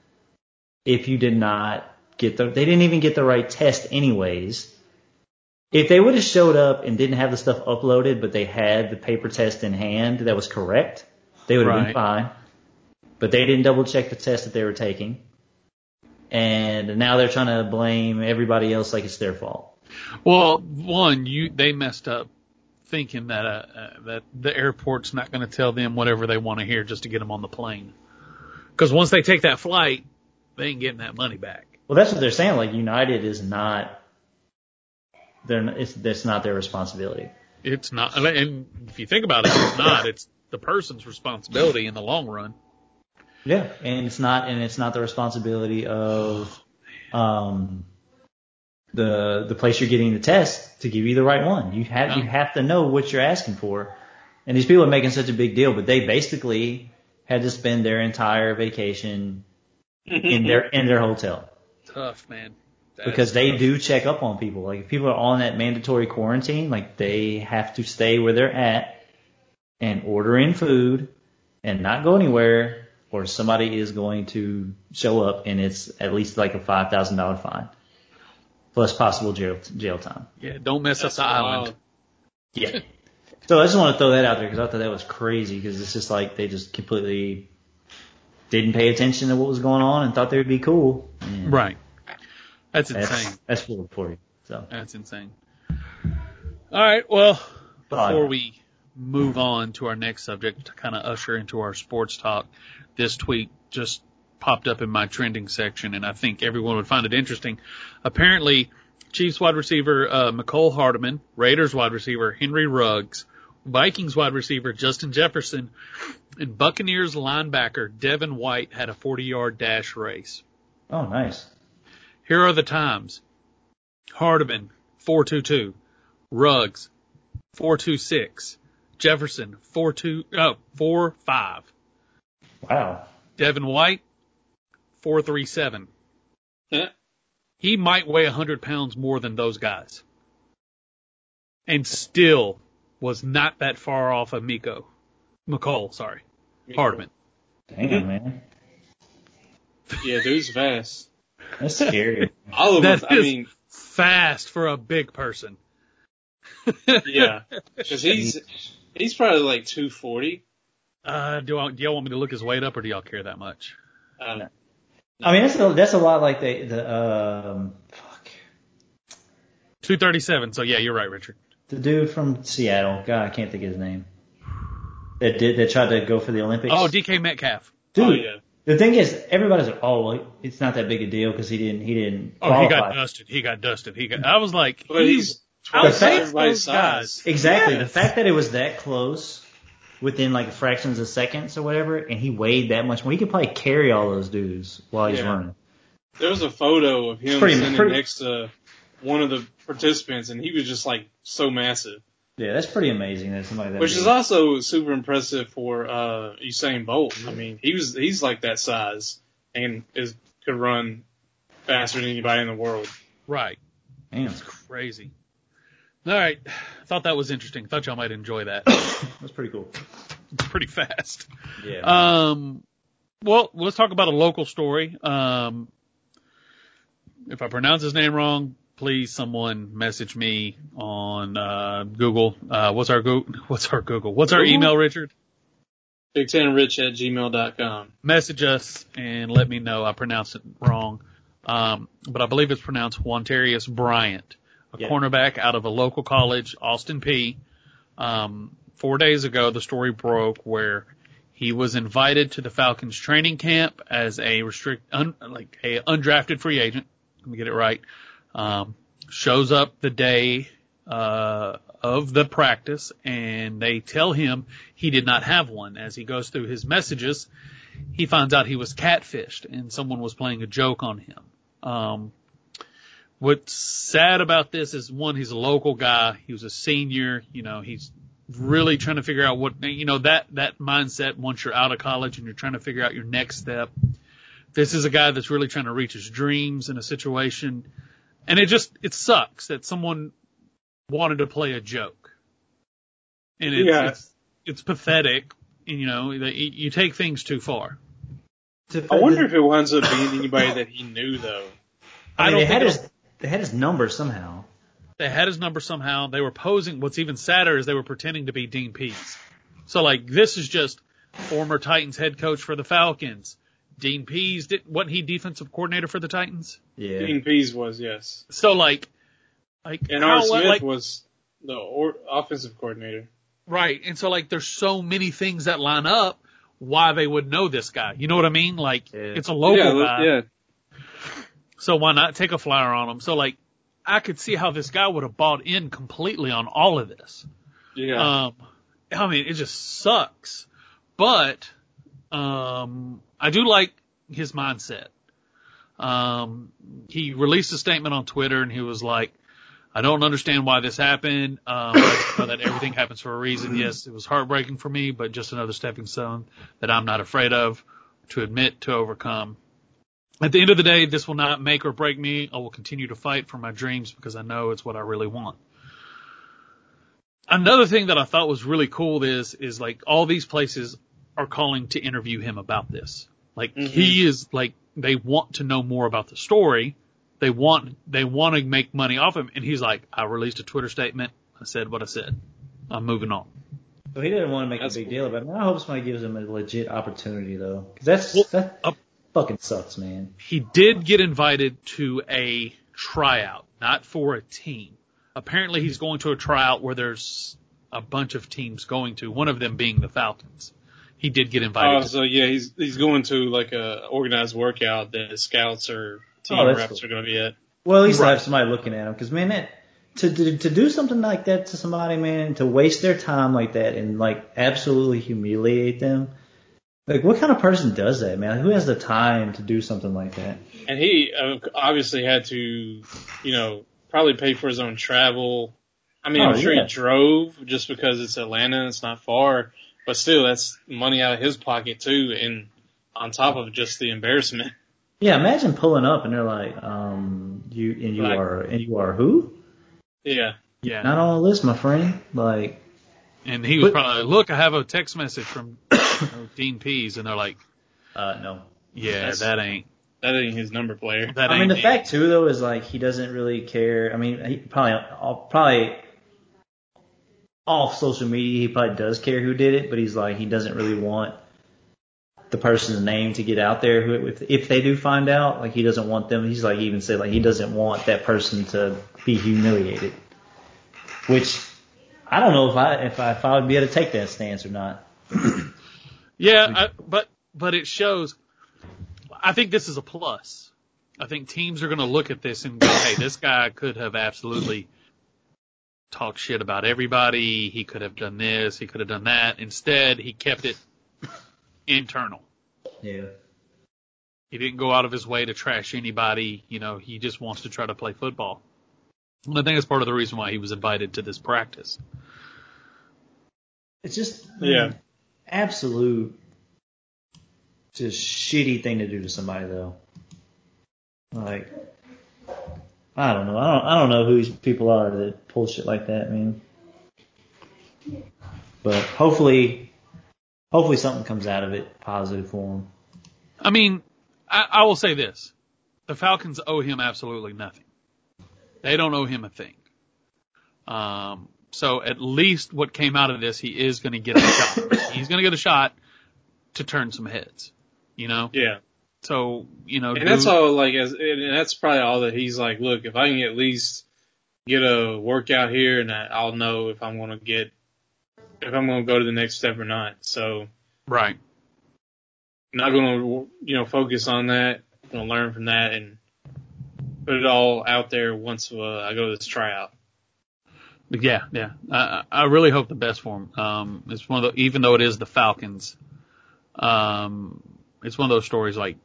if you did not get the, they didn't even get the right test anyways. If they would have showed up and didn't have the stuff uploaded, but they had the paper test in hand that was correct, they would have been fine. But they didn't double check the test that they were taking. And now they're trying to blame everybody else like it's their fault. Well, one, you they messed up thinking that uh, uh that the airport's not going to tell them whatever they want to hear just to get them on the plane. Because once they take that flight, they ain't getting that money back. Well, that's what they're saying. Like United is not, they're, it's, that's not their responsibility. It's not, and if you think about it, it's not. It's the person's responsibility in the long run. Yeah, and it's not, and it's not the responsibility of um, the the place you're getting the test to give you the right one. You have you have to know what you're asking for. And these people are making such a big deal, but they basically had to spend their entire vacation in their in their hotel Tough, man. That's because they tough. do check up on people. Like if people are on that mandatory quarantine, like they have to stay where they're at and order in food and not go anywhere, or somebody is going to show up and it's at least like a five thousand dollar fine plus possible jail jail time. Yeah, don't mess That's up the island. wild. Yeah. So I just want to throw that out there because I thought that was crazy because it's just like they just completely didn't pay attention to what was going on and thought they would be cool. And Right. That's That's, insane. that's cool for you. So. That's insane. All right. Well, Bye. before we move on to our next subject to kind of usher into our sports talk, this tweet just popped up in my trending section, and I think everyone would find it interesting. Apparently, Chiefs wide receiver uh, Mecole Hardman, Raiders wide receiver Henry Ruggs, Vikings wide receiver Justin Jefferson, and Buccaneers linebacker Devin White had a 40-yard dash race. Oh, nice. Here are the times. Hardman, 422. Ruggs, 426. Jefferson, 42, oh, 45. Wow. Devin White, 437. Yeah. He might weigh 100 pounds more than those guys. And still was not that far off of Miko. McCall, sorry. Hardman. Damn, man. Yeah, dude's fast. That's scary. All of That them. I mean, Fast for a big person. yeah, because he's he's probably like 240. Uh, do, I, do y'all want me to look his weight up or do y'all care that much? Um, I mean, that's a, that's a lot like the the um fuck 237. So yeah, you're right, Richard. the dude from Seattle. God, I can't think of his name. That did that tried to go for the Olympics. Oh, DK Metcalf. dude. oh yeah, The thing is, everybody's like, oh, well, it's not that big a deal because he didn't he didn't Oh, he got dusted. He got dusted. He got. I was like, but he's twice twice fact- everybody's size. Exactly. The fact that it was that close within like fractions of seconds or whatever, and he weighed that much more, he could probably carry all those dudes while he's Yeah. running. There was a photo of him Pretty- sitting pretty- next to one of the participants, and he was just like so massive. Yeah, that's pretty amazing that somebody that Which big. is also super impressive for uh Usain Bolt. I mean, he was he's like that size and is could run faster than anybody in the world. right. Damn, It's crazy. All right. Thought that was interesting. Thought y'all might enjoy that. that's pretty cool. It's pretty fast. Yeah. Um, well, let's talk about a local story. Um, if I pronounce his name wrong, please someone message me on uh, Google. Uh, what's our Google? What's our Google? What's our Google? email, Richard? Big Ten Rich at gmail.com. Message us and let me know I pronounced it wrong. Um, but I believe it's pronounced Juantarius Bryant, a Yeah. cornerback out of a local college, Austin Peay. Um, four days ago, the story broke where he was invited to the Falcons training camp as a restrict, un, like a undrafted free agent. Let me get it right. Um, shows up the day, uh, of the practice and they tell him he did not have one. As he goes through his messages, he finds out he was catfished and someone was playing a joke on him. Um, what's sad about this is one, he's a local guy. He was a senior. You know, he's really trying to figure out what, you know, that, that mindset once you're out of college and you're trying to figure out your next step. This is a guy that's really trying to reach his dreams in a situation. And it just, it sucks that someone wanted to play a joke. And it's, Yeah. it's, it's pathetic. You know, that you you take things too far. I wonder if it winds up being anybody that he knew though. I, I don't they had think his they had his number somehow. they had his number somehow. They were posing. What's even sadder is they were pretending to be Dean Pees. So like this is just former Titans head coach for the Falcons. Dean Pees did wasn't he defensive coordinator for the Titans? Yeah. Dean Pees was yes, So like, like and Arthur Smith like, was the or, offensive coordinator. right. And so like there's so many things that line up why they would know this guy. You know what I mean? Like Yeah. it's a local yeah, guy. yeah. So why not take a flyer on him? So like I could see how this guy would have bought in completely on all of this. Yeah. Um, I mean, it just sucks. But um, I do like his mindset. Um, he released a statement on Twitter and he was like, I don't understand why this happened. Um, that everything happens for a reason. Yes, it was heartbreaking for me, but just another stepping stone that I'm not afraid of to admit, to overcome. At the end of the day, this will not make or break me. I will continue to fight for my dreams because I know it's what I really want. Another thing that I thought was really cool is, is like all these places are calling to interview him about this. Like Mhm. he is like, they want to know more about the story. They want, they want to make money off him. And he's like, I released a Twitter statement. I said what I said. I'm moving on. So he didn't want to make That's a big cool. deal about it. I hope somebody gives him a legit opportunity though, because that's Well, that uh, fucking sucks, man. He did get invited to a tryout, not for a team. Apparently he's going to a tryout where there's a bunch of teams going to, one of them being the Falcons. He did get invited Oh, to so yeah, he's he's going to like a organized workout that scouts or team Oh, reps cool. are going to be at. Well, at least I have somebody looking at him, because man, that to, to to do something like that to somebody, man, to waste their time like that and like absolutely humiliate them. Like, what kind of person does that, man? Who has the time to do something like that? And he uh, obviously had to, you know, probably pay for his own travel. I mean, Oh, I'm sure yeah. he drove just because it's Atlanta and it's not far, but still, that's money out of his pocket too, and on top of just the embarrassment. Yeah, imagine pulling up and they're like, um, you and you Like- are and you are who? Yeah, Yeah. Not on the list, my friend. Like, And he was But- probably, look, I have a text message from you Dean Pees, and they're like, Uh, no. yeah, That's- that ain't That ain't his number player. that I ain't mean, the me. fact too though is like he doesn't really care. I mean, he probably all- probably off social media he probably does care who did it, but he's like he doesn't really want the person's name to get out there. Who if if they do find out, like he doesn't want them. He's like even said like he doesn't want that person to be humiliated. Which I don't know if I if I if I would be able to take that stance or not. Yeah, I, but but it shows. I think this is a plus. I think teams are going to look at this and go, "Hey, this guy could have absolutely talked shit about everybody. He could have done this. He could have done that. Instead, he kept it internal. Yeah. He didn't go out of his way to trash anybody. You know, he just wants to try to play football. And I think that's part of the reason why he was invited to this practice. It's just Yeah. Absolute just shitty thing to do to somebody though. Like I don't know. I don't I don't know who these people are that pull shit like that, man. But hopefully hopefully something comes out of it positive for him. I mean, I, I will say this: the Falcons owe him absolutely nothing. They don't owe him a thing. Um, so at least what came out of this, he is going to get a shot. He's going to get a shot to turn some heads. You know, Yeah. so you know, And that's all like as and that's probably all that he's like, look, if I can at least get a workout here and I- I'll know if I'm gonna get if I'm gonna go to the next step or not. So right. not gonna you know, focus on that, gonna learn from that and put it all out there once uh, I go to this tryout. Yeah, yeah. I, I really hope the best for him. Um, it's one of the, even though it is the Falcons, um, it's one of those stories like,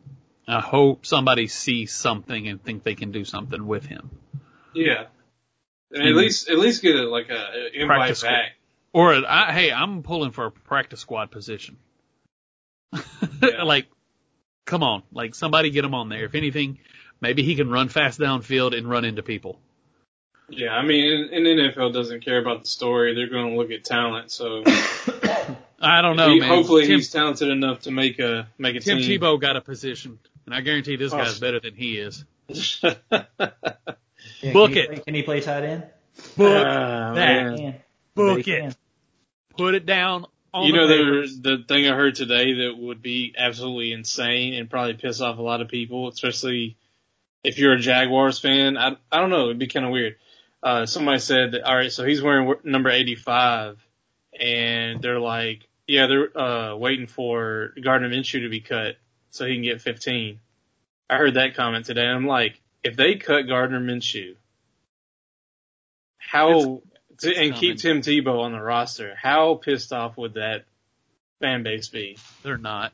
I hope somebody sees something and think they can do something with him. Yeah. And at least at least get it like a, a invite Practice back. Or, I, hey, I'm pulling for a practice squad position. like, come on, like somebody get him on there. If anything, maybe he can run fast downfield and run into people. Yeah, I mean, and, and NFL doesn't care about the story; they're going to look at talent. So I don't know, he- man. hopefully, Tim, he's talented enough to make a make a Tim team. Tebow got a position, and I guarantee this Oh. guy's better than he is. Yeah, Book can it. Play, can he play tight end? Book Ah, that. man. Book it. can. Put it down on You the know, papers. there's the thing I heard today that would be absolutely insane and probably piss off a lot of people, especially if you're a Jaguars fan. I I don't know, it'd be kind of weird. Uh, somebody said, all right, so he's wearing number 85, and they're like, yeah, they're uh waiting for Gardner Minshew to be cut so he can get 15. I heard that comment today, and I'm like, if they cut Gardner Minshew, how to, and keep Tim Tebow on the roster, how pissed off would that fan base be? They're not.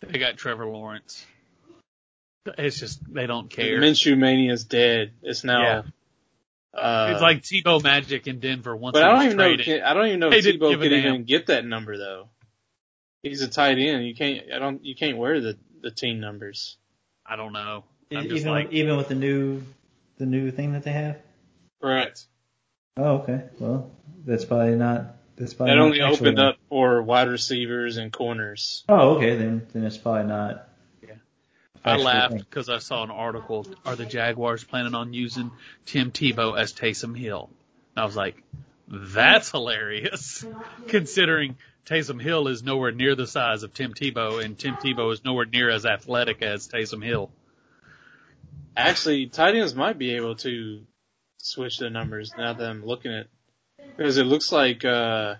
They got Trevor Lawrence. It's just they don't care. Minshew mania is dead. It's now. Uh, it's like Tebow Magic in Denver once but he I don't was even know. traded. Can, I don't even know They if didn't Tebow give could even get that number though. He's a tight end. You can't. I don't. You can't wear the the team numbers. I don't know. I'm just Even like, even with the new the new thing that they have. Correct. Oh, okay. Well, that's probably not. That's probably That only actually- opened up for wide receivers and corners. Oh, okay. Then then it's probably not. I laughed because I saw an article. Are the Jaguars planning on using Tim Tebow as Taysom Hill? I was like, that's hilarious, considering Taysom Hill is nowhere near the size of Tim Tebow, and Tim Tebow is nowhere near as athletic as Taysom Hill. Actually, tight ends might be able to switch the numbers now that I'm looking at because it looks like uh,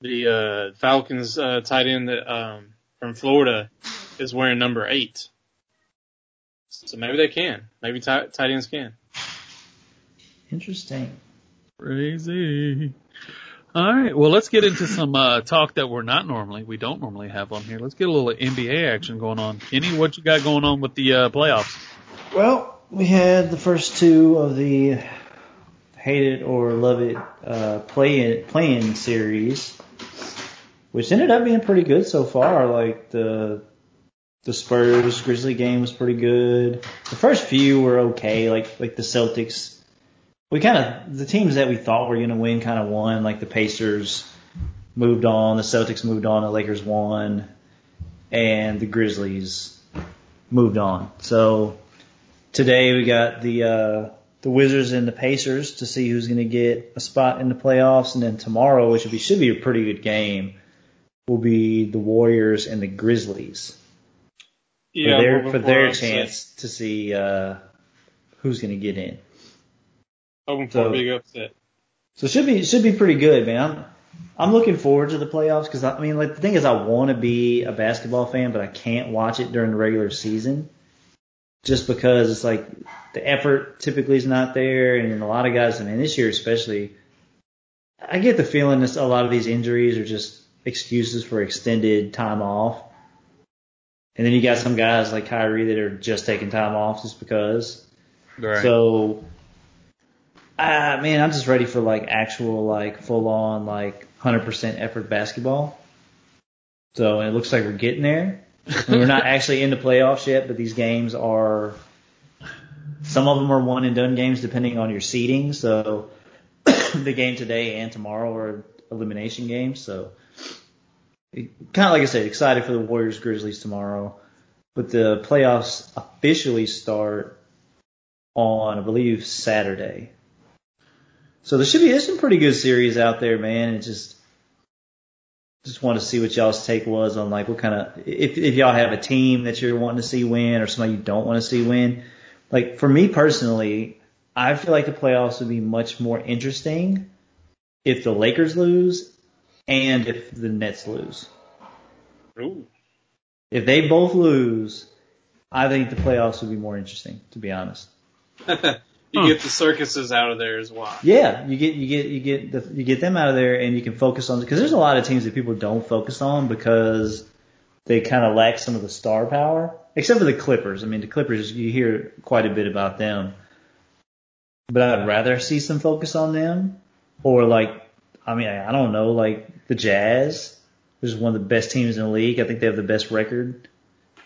the uh, Falcons uh, tight end that, um, from Florida is wearing number eight. So maybe they can. Maybe tight, tight ends can. Interesting. Crazy. All right, well, let's get into some uh, talk that we're not normally, we don't normally have on here. Let's get a little NBA action going on. Kenny, what you got going on with the uh, playoffs? Well, we had the first two of the hate it or love it uh, play playing series, which ended up being pretty good so far. Like the the Spurs Grizzly game was pretty good. The first few were okay. Like like the Celtics we kind of the teams that we thought were going to win kind of won. Like the Pacers moved on, the Celtics moved on, the Lakers won, and the Grizzlies moved on. So today we got the uh, the Wizards and the Pacers to see who's going to get a spot in the playoffs, and then tomorrow, which will be, should be a pretty good game, will be the Warriors and the Grizzlies Yeah, for their for their chance to see uh, who's going to get in. Hoping for So- a big upset. So it should be it should be pretty good, man. I'm I'm looking forward to the playoffs because I, I mean, like the thing is, I want to be a basketball fan, but I can't watch it during the regular season, just because it's like the effort typically is not there, and a lot of guys, I mean, this year especially, I get the feeling that a lot of these injuries are just excuses for extended time off. And then you got some guys like Kyrie that are just taking time off just because. Right. So, uh, man, I'm just ready for like actual, like full on, like 100% effort basketball. So it looks like we're getting there. We're not actually in the playoffs yet, but these games are, some of them are one and done games depending on your seeding. So the game today and tomorrow are elimination games. So kind of like I said, excited for the Warriors Grizzlies tomorrow. But the playoffs officially start on, I believe, Saturday. So there should be there's some pretty good series out there, man. It just just want to see what y'all's take was on like what kind of if if y'all have a team that you're wanting to see win or somebody you don't want to see win. Like for me personally, I feel like the playoffs would be much more interesting if the Lakers lose and if the Nets lose. Ooh. If they both lose, I think the playoffs would be more interesting, to be honest. you get the circuses out of there as well. Yeah, you get you get you get the, you get them out of there, and you can focus on because there's a lot of teams that people don't focus on because they kind of lack some of the star power, except for the Clippers. I mean, the Clippers you hear quite a bit about them, but I'd rather see some focus on them, or like I mean I don't know like the Jazz, which is one of the best teams in the league. I think they have the best record,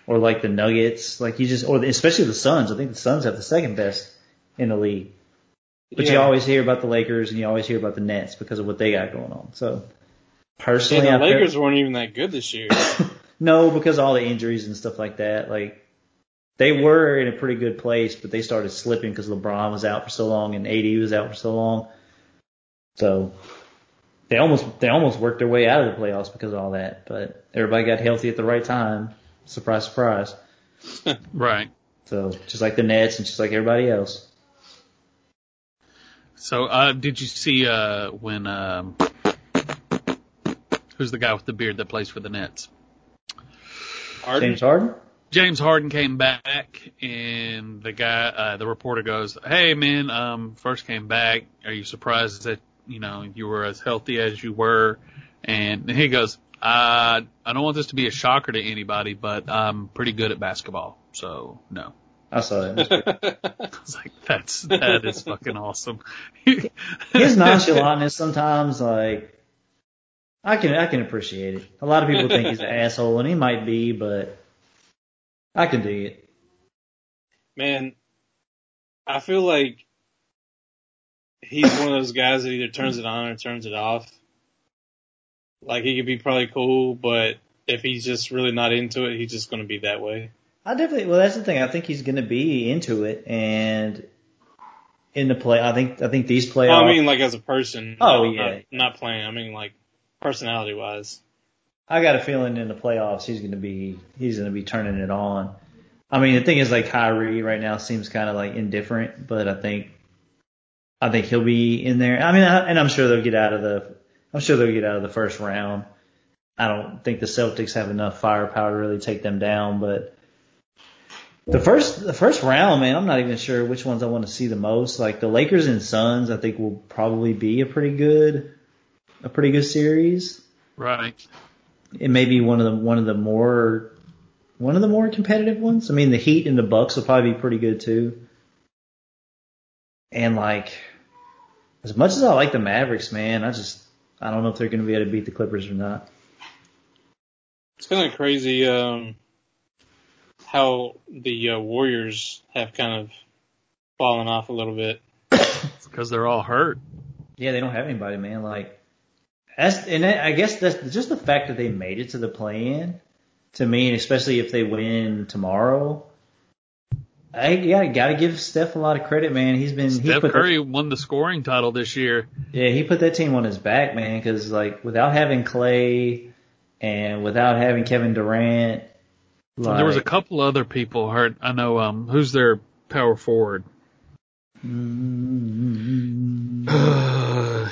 or like the Nuggets, like you just or especially the Suns. I think the Suns have the second best in the league. But you always hear about the Lakers and you always hear about the Nets because of what they got going on. So personally, the I feel- Lakers weren't even that good this year. no, because all the injuries and stuff like that. Like they were in a pretty good place, but they started slipping because LeBron was out for so long and AD was out for so long. So they almost they almost worked their way out of the playoffs because of all that. But everybody got healthy at the right time. Surprise, surprise. right. So just like the Nets and just like everybody else. So, uh, did you see, uh, when, um, who's the guy with the beard that plays for the Nets? Harden? James Harden. James Harden came back and the guy, uh, the reporter goes, Hey man, um, first came back. Are you surprised that, you know, you were as healthy as you were? And he goes, uh, I don't want this to be a shocker to anybody, but I'm pretty good at basketball. So no. I saw that. I was like, that's, that is fucking awesome. his nonchalantness sometimes like I can I can appreciate it. A lot of people think he's an asshole and he might be, but I can dig it. Man, I feel like he's one of those guys that either turns it on or turns it off. Like he could be probably cool, but if he's just really not into it, he's just going to be that way. I definitely well that's the thing. I think he's gonna be into it and in the play I think I think these playoffs Well, I mean, like as a person. Oh, not, yeah. Not, not playing. I mean, like personality wise. I got a feeling in the playoffs he's gonna be he's gonna be turning it on. I mean the thing is like Kyrie right now seems kind of like indifferent, but I think I think he'll be in there. I mean, I, and I'm sure they'll get out of the I'm sure they'll get out of the first round. I don't think the Celtics have enough firepower to really take them down, but the first the first round, man, I'm not even sure which ones I want to see the most. Like the Lakers and Suns, I think will probably be a pretty good a pretty good series right. it may be one of the one of the more one of the more competitive ones. I mean, the Heat and the Bucks will probably be pretty good too. And like, as much as I like the Mavericks, man, I just I don't know if they're going to be able to beat the Clippers or not. It's kind of crazy um, how the uh, Warriors have kind of fallen off a little bit. because they're all hurt. Yeah, they don't have anybody, man. Like that's and I guess that's just the fact that they made it to the play-in. To me, and especially if they win tomorrow, I yeah, gotta give Steph a lot of credit, man. He's been he Steph put Curry won the scoring title this year. yeah, he put that team on his back, man. Because like without having Clay and without having Kevin Durant, like, there was a couple other people hurt. I know um who's their power forward. Mm,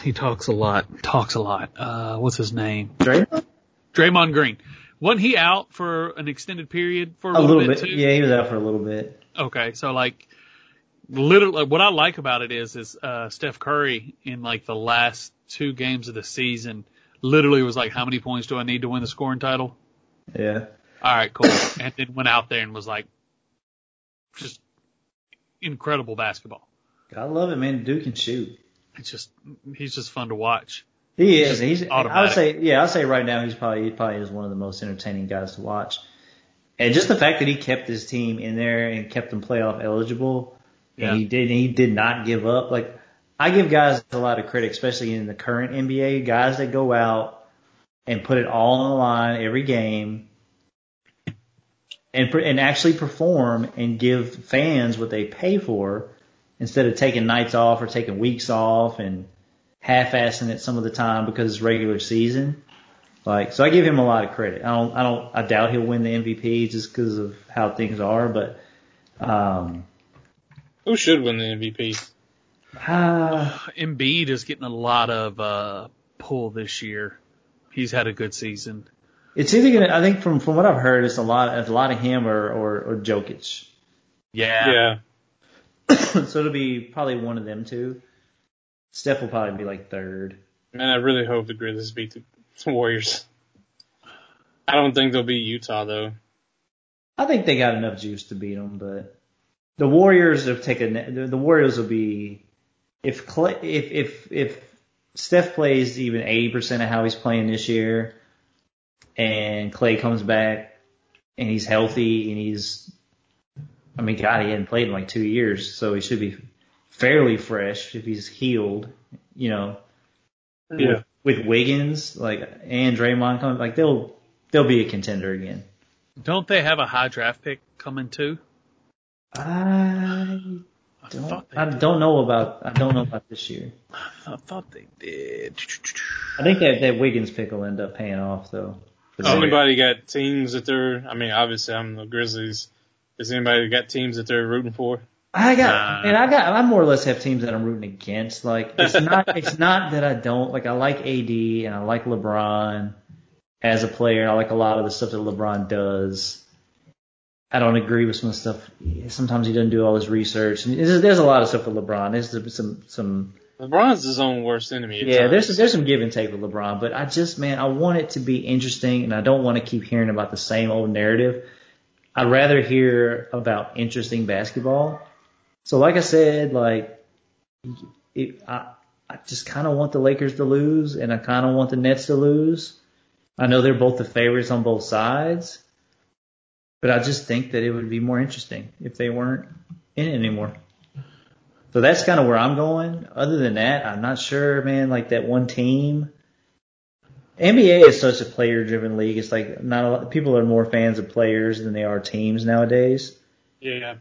he talks a lot. Talks a lot. Uh, what's his name? Draymond? Draymond Green. Wasn't he out for an extended period for a, a little bit, bit. too? Yeah, he was out for a little bit. Okay, so like, literally, what I like about it is, is uh, Steph Curry in like the last two games of the season, literally was like, how many points do I need to win the scoring title? Yeah. All right, cool. and then went out there and was like, just incredible basketball. I love it, man. Dude can shoot. It's just, he's just fun to watch. He is. He's. I would say, yeah, I'd say right now he's probably he probably is one of the most entertaining guys to watch. And just the fact that he kept his team in there and kept them playoff eligible, Yeah. and he did. He did not give up. Like I give guys a lot of credit, especially in the current NBA, guys that go out and put it all on the line every game, and and actually perform and give fans what they pay for, instead of taking nights off or taking weeks off and half-assing it some of the time because it's regular season. Like, so I give him a lot of credit. I don't, I don't, I doubt he'll win the MVP just because of how things are, but, um, Who should win the MVP? ah, Embiid is getting a lot of, uh, pull this year. He's had a good season. it's either gonna, I think from, from what I've heard, it's a lot, it's a lot of him or, or, or Jokic. Yeah. Yeah. so it'll be probably one of them two. Steph will probably be like third. Man, I really hope the Grizzlies beat the Warriors. I don't think they'll beat Utah though. I think they got enough juice to beat them, but the Warriors have taken the, the Warriors will be if Clay, if if if Steph plays even eighty percent of how he's playing this year, and Clay comes back and he's healthy and he's, I mean, God, he hadn't played in like two years, so he should be fairly fresh if he's healed, you know. Yeah. With, with Wiggins, like and Draymond coming, like they'll they'll be a contender again. Don't they have a high draft pick coming too? I I don't, thought they I don't know about I don't know about this year. I thought they did. I think that that Wiggins pick will end up paying off though. For Has Oh, them. anybody got teams that they're? I mean, obviously I'm the Grizzlies. Has anybody got teams that they're rooting for? I got Nah. and I got I more or less have teams that I'm rooting against. Like it's not it's not that I don't like I like AD and I like LeBron as a player. I like a lot of the stuff that LeBron does. I don't agree with some of the stuff. Sometimes he doesn't do all his research. And there's, there's a lot of stuff with LeBron. There's some some LeBron's his own worst enemy. Yeah, times. there's there's some give and take with LeBron, but I just man, I want it to be interesting, and I don't want to keep hearing about the same old narrative. I'd rather hear about interesting basketball. So, like I said, like it, I I just kind of want the Lakers to lose, and I kind of want the Nets to lose. I know they're both the favorites on both sides, but I just think that it would be more interesting if they weren't in it anymore. So that's kind of where I'm going. Other than that, I'm not sure, man. Like that one team. NBA is such a player-driven league. It's like not a lot. People are more fans of players than they are teams nowadays. yeah.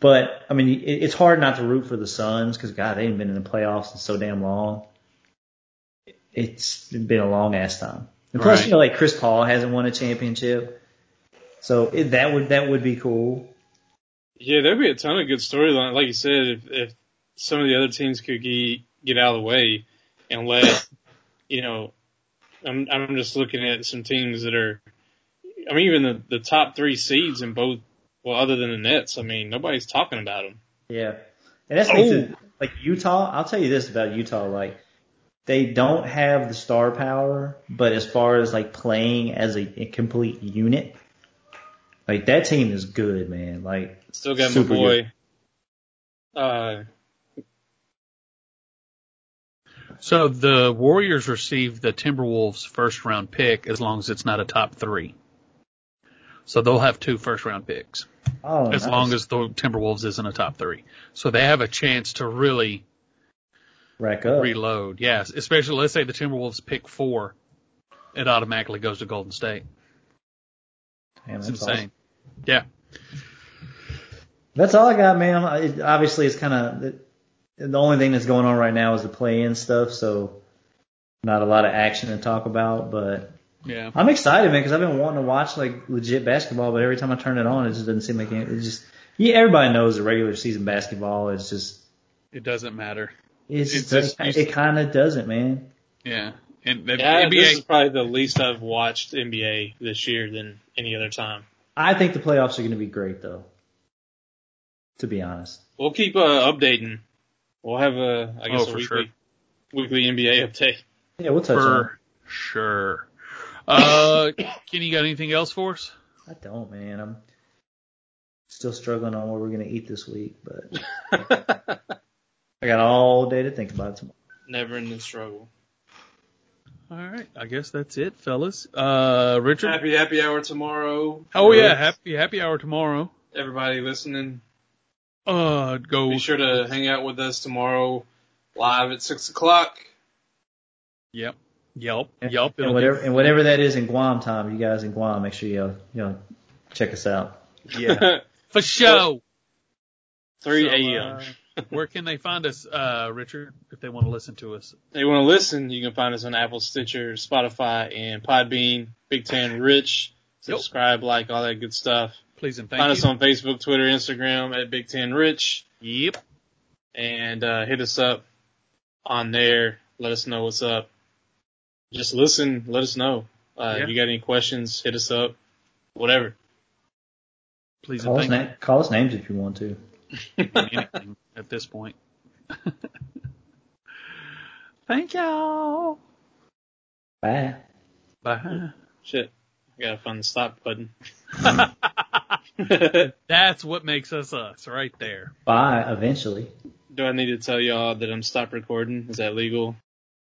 But I mean, it, it's hard not to root for the Suns because God, they haven't been in the playoffs in so damn long. It's been a long ass time. And plus, Right. you know, like Chris Paul hasn't won a championship, so it, that would that would be cool. Yeah, there'd be a ton of good storyline. Like you said, if, if some of the other teams could get, get out of the way and let, you know, I'm, I'm just looking at some teams that are, I mean, even the, the top three seeds in both, well, other than the Nets, I mean, nobody's talking about them. Yeah. And that's the thing, like Utah, I'll tell you this about Utah, like they don't have the star power, but as far as like playing as a, a complete unit, like that team is good, man. Like Still got Super my boy, uh, So the Warriors receive the Timberwolves first round pick as long as it's not a top three. So they'll have two first round picks oh, as nice. long as the Timberwolves isn't a top three. So they have a chance to really rack up. reload. Yes, especially let's say the Timberwolves pick four, it automatically goes to Golden State. Damn, It's insane. awesome. Yeah. That's all I got, man. It, obviously, it's kind of the, the only thing that's going on right now is the play-in stuff, so not a lot of action to talk about. But Yeah. I'm excited, man, because I've been wanting to watch like legit basketball, but every time I turn it on, it just doesn't seem like it. It just yeah, everybody knows the regular season basketball is just It doesn't matter. it's, It's just, just- it, kind of doesn't, man. Yeah. And the Yeah, NBA, this is probably the least I've watched NBA this year than any other time. I think the playoffs are going to be great, though. To be honest, We'll keep uh, updating. We'll have a, I guess, Oh, a for weekly, weekly NBA update. yeah, we'll touch on. for sure. Uh, Kenny, you got anything else for us? I don't, man. I'm still struggling on what we're going to eat this week, but I got all day to think about it tomorrow. Never in the struggle. All right. I guess that's it, fellas. Uh, Richard. Happy happy hour tomorrow. Oh yeah. Happy, happy hour tomorrow. Everybody listening, Uh, go. be sure to hang out with us tomorrow live at six o'clock. Yep. Yelp. And, Yelp. and whatever be- and whatever that is in Guam time, you guys in Guam, make sure you you know check us out. Yeah. For show. Three So, a.m. uh, where can they find us, uh, Richard, if they want to listen to us? If you want to listen, you can find us on Apple, Stitcher, Spotify, and Podbean. Big Ten Rich. Yep. Subscribe, like, all that good stuff. Please and thank find you. us on Facebook, Twitter, Instagram at Big Ten Rich, Yep. and uh, hit us up on there. Let us know what's up. Just listen. Let us know. Uh, Yeah. If you got any questions, hit us up. Whatever. Please Call us, na- call us names if you want to. at this point. thank y'all. Bye. Bye. Shit. I gotta find the stop button. That's what makes us us, right there. Bye. Eventually. Do I need to tell y'all that I'm stop recording? Is that legal?